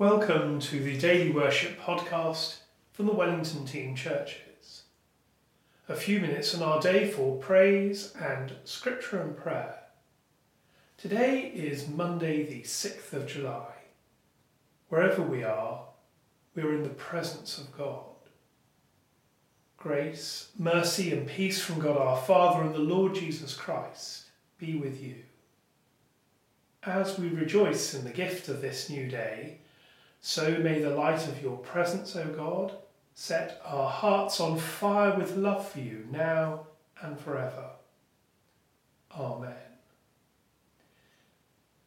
Welcome to the Daily Worship podcast from the Wellington Team Churches. A few minutes on our day for praise and scripture and prayer. Today is Monday, the 6th of July. Wherever we are, we are in the presence of God. Grace, mercy, and peace from God our Father and the Lord Jesus Christ be with you. As we rejoice in the gift of this new day, so may the light of your presence, O God, set our hearts on fire with love for you now and forever. Amen.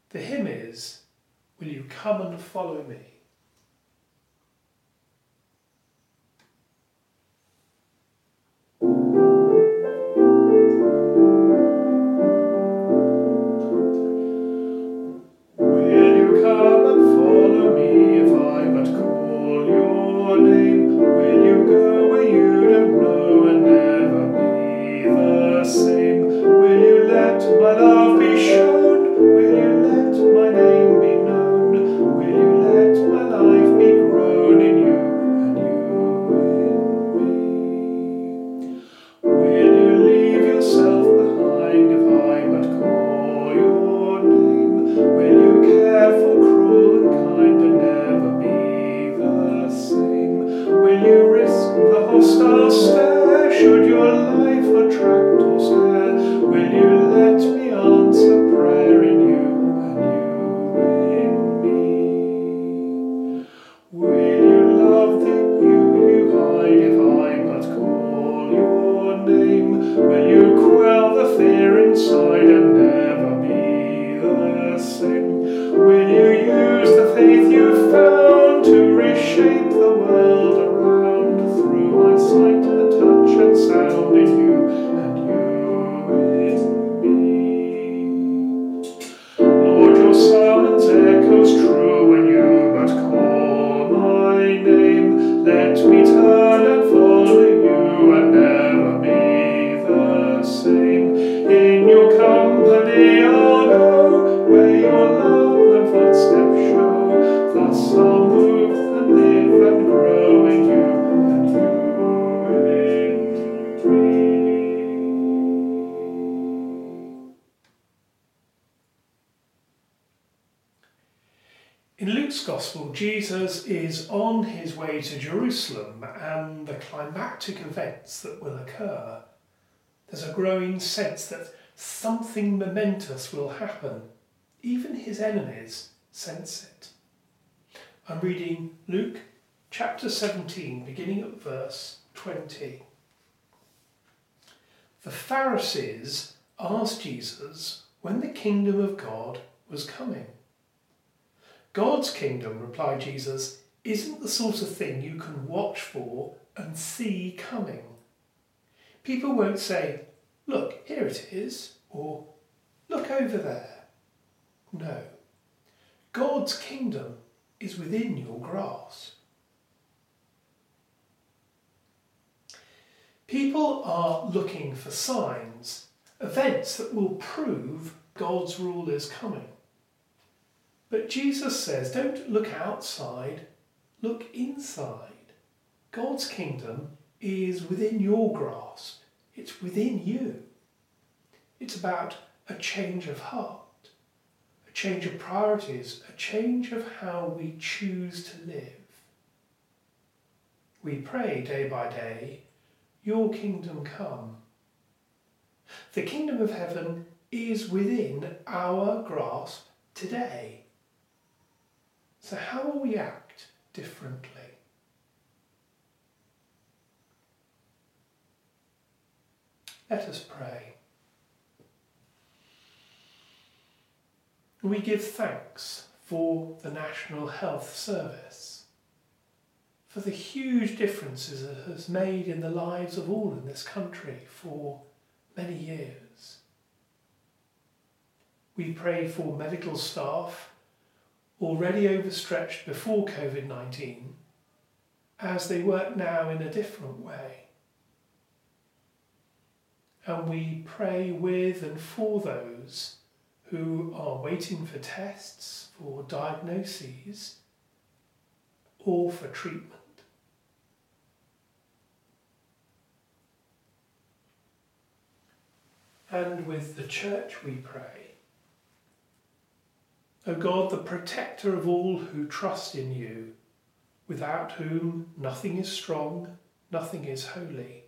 The hymn is, Will you come and follow me? In Luke's Jesus is on his way to Jerusalem and the climactic events that will occur. There's a growing sense that something momentous will happen. Even his enemies sense it. I'm reading Luke chapter 17, beginning at verse 20. The Pharisees asked Jesus when the kingdom of God was coming. God's kingdom, replied Jesus, isn't the sort of thing you can watch for and see coming. People won't say, Look, here it is, or Look over there. No. God's kingdom is within your grasp. People are looking for signs, events that will prove God's rule is coming. But Jesus says, don't look outside, look inside. God's kingdom is within your grasp, it's within you. It's about a change of heart, change of priorities, a change of how we choose to live. We pray day by day, Your kingdom come. The kingdom of heaven is within our grasp today. So, how will we act differently? Let us pray. We give thanks for the National Health Service, for the huge differences it has made in the lives of all in this country for many years. We pray for medical staff already overstretched before COVID 19 as they work now in a different way. And we pray with and for those who are waiting for tests, for diagnoses, or for treatment. And with the church we pray. O God, the protector of all who trust in you, without whom nothing is strong, nothing is holy.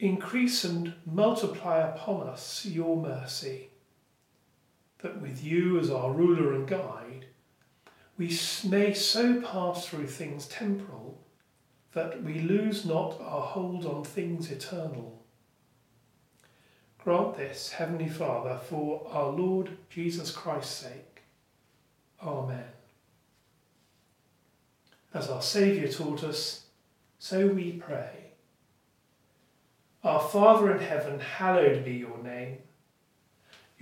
Increase and multiply upon us your mercy, that with you as our ruler and guide, we may so pass through things temporal that we lose not our hold on things eternal. Grant this, Heavenly Father, for our Lord Jesus Christ's sake. Amen. As our Saviour taught us, so we pray. Our Father in heaven, hallowed be your name.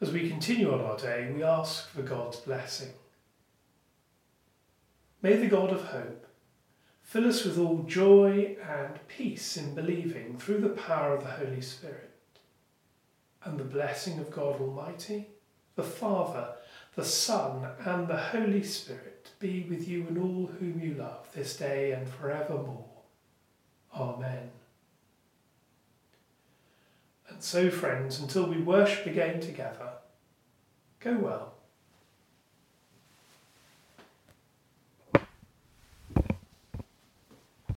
As we continue on our day, we ask for God's blessing. May the God of hope Fill us with all joy and peace in believing through the power of the Holy Spirit. And the blessing of God Almighty, the Father, the Son, and the Holy Spirit be with you and all whom you love this day and forevermore. Amen. And so, friends, until we worship again together, go well.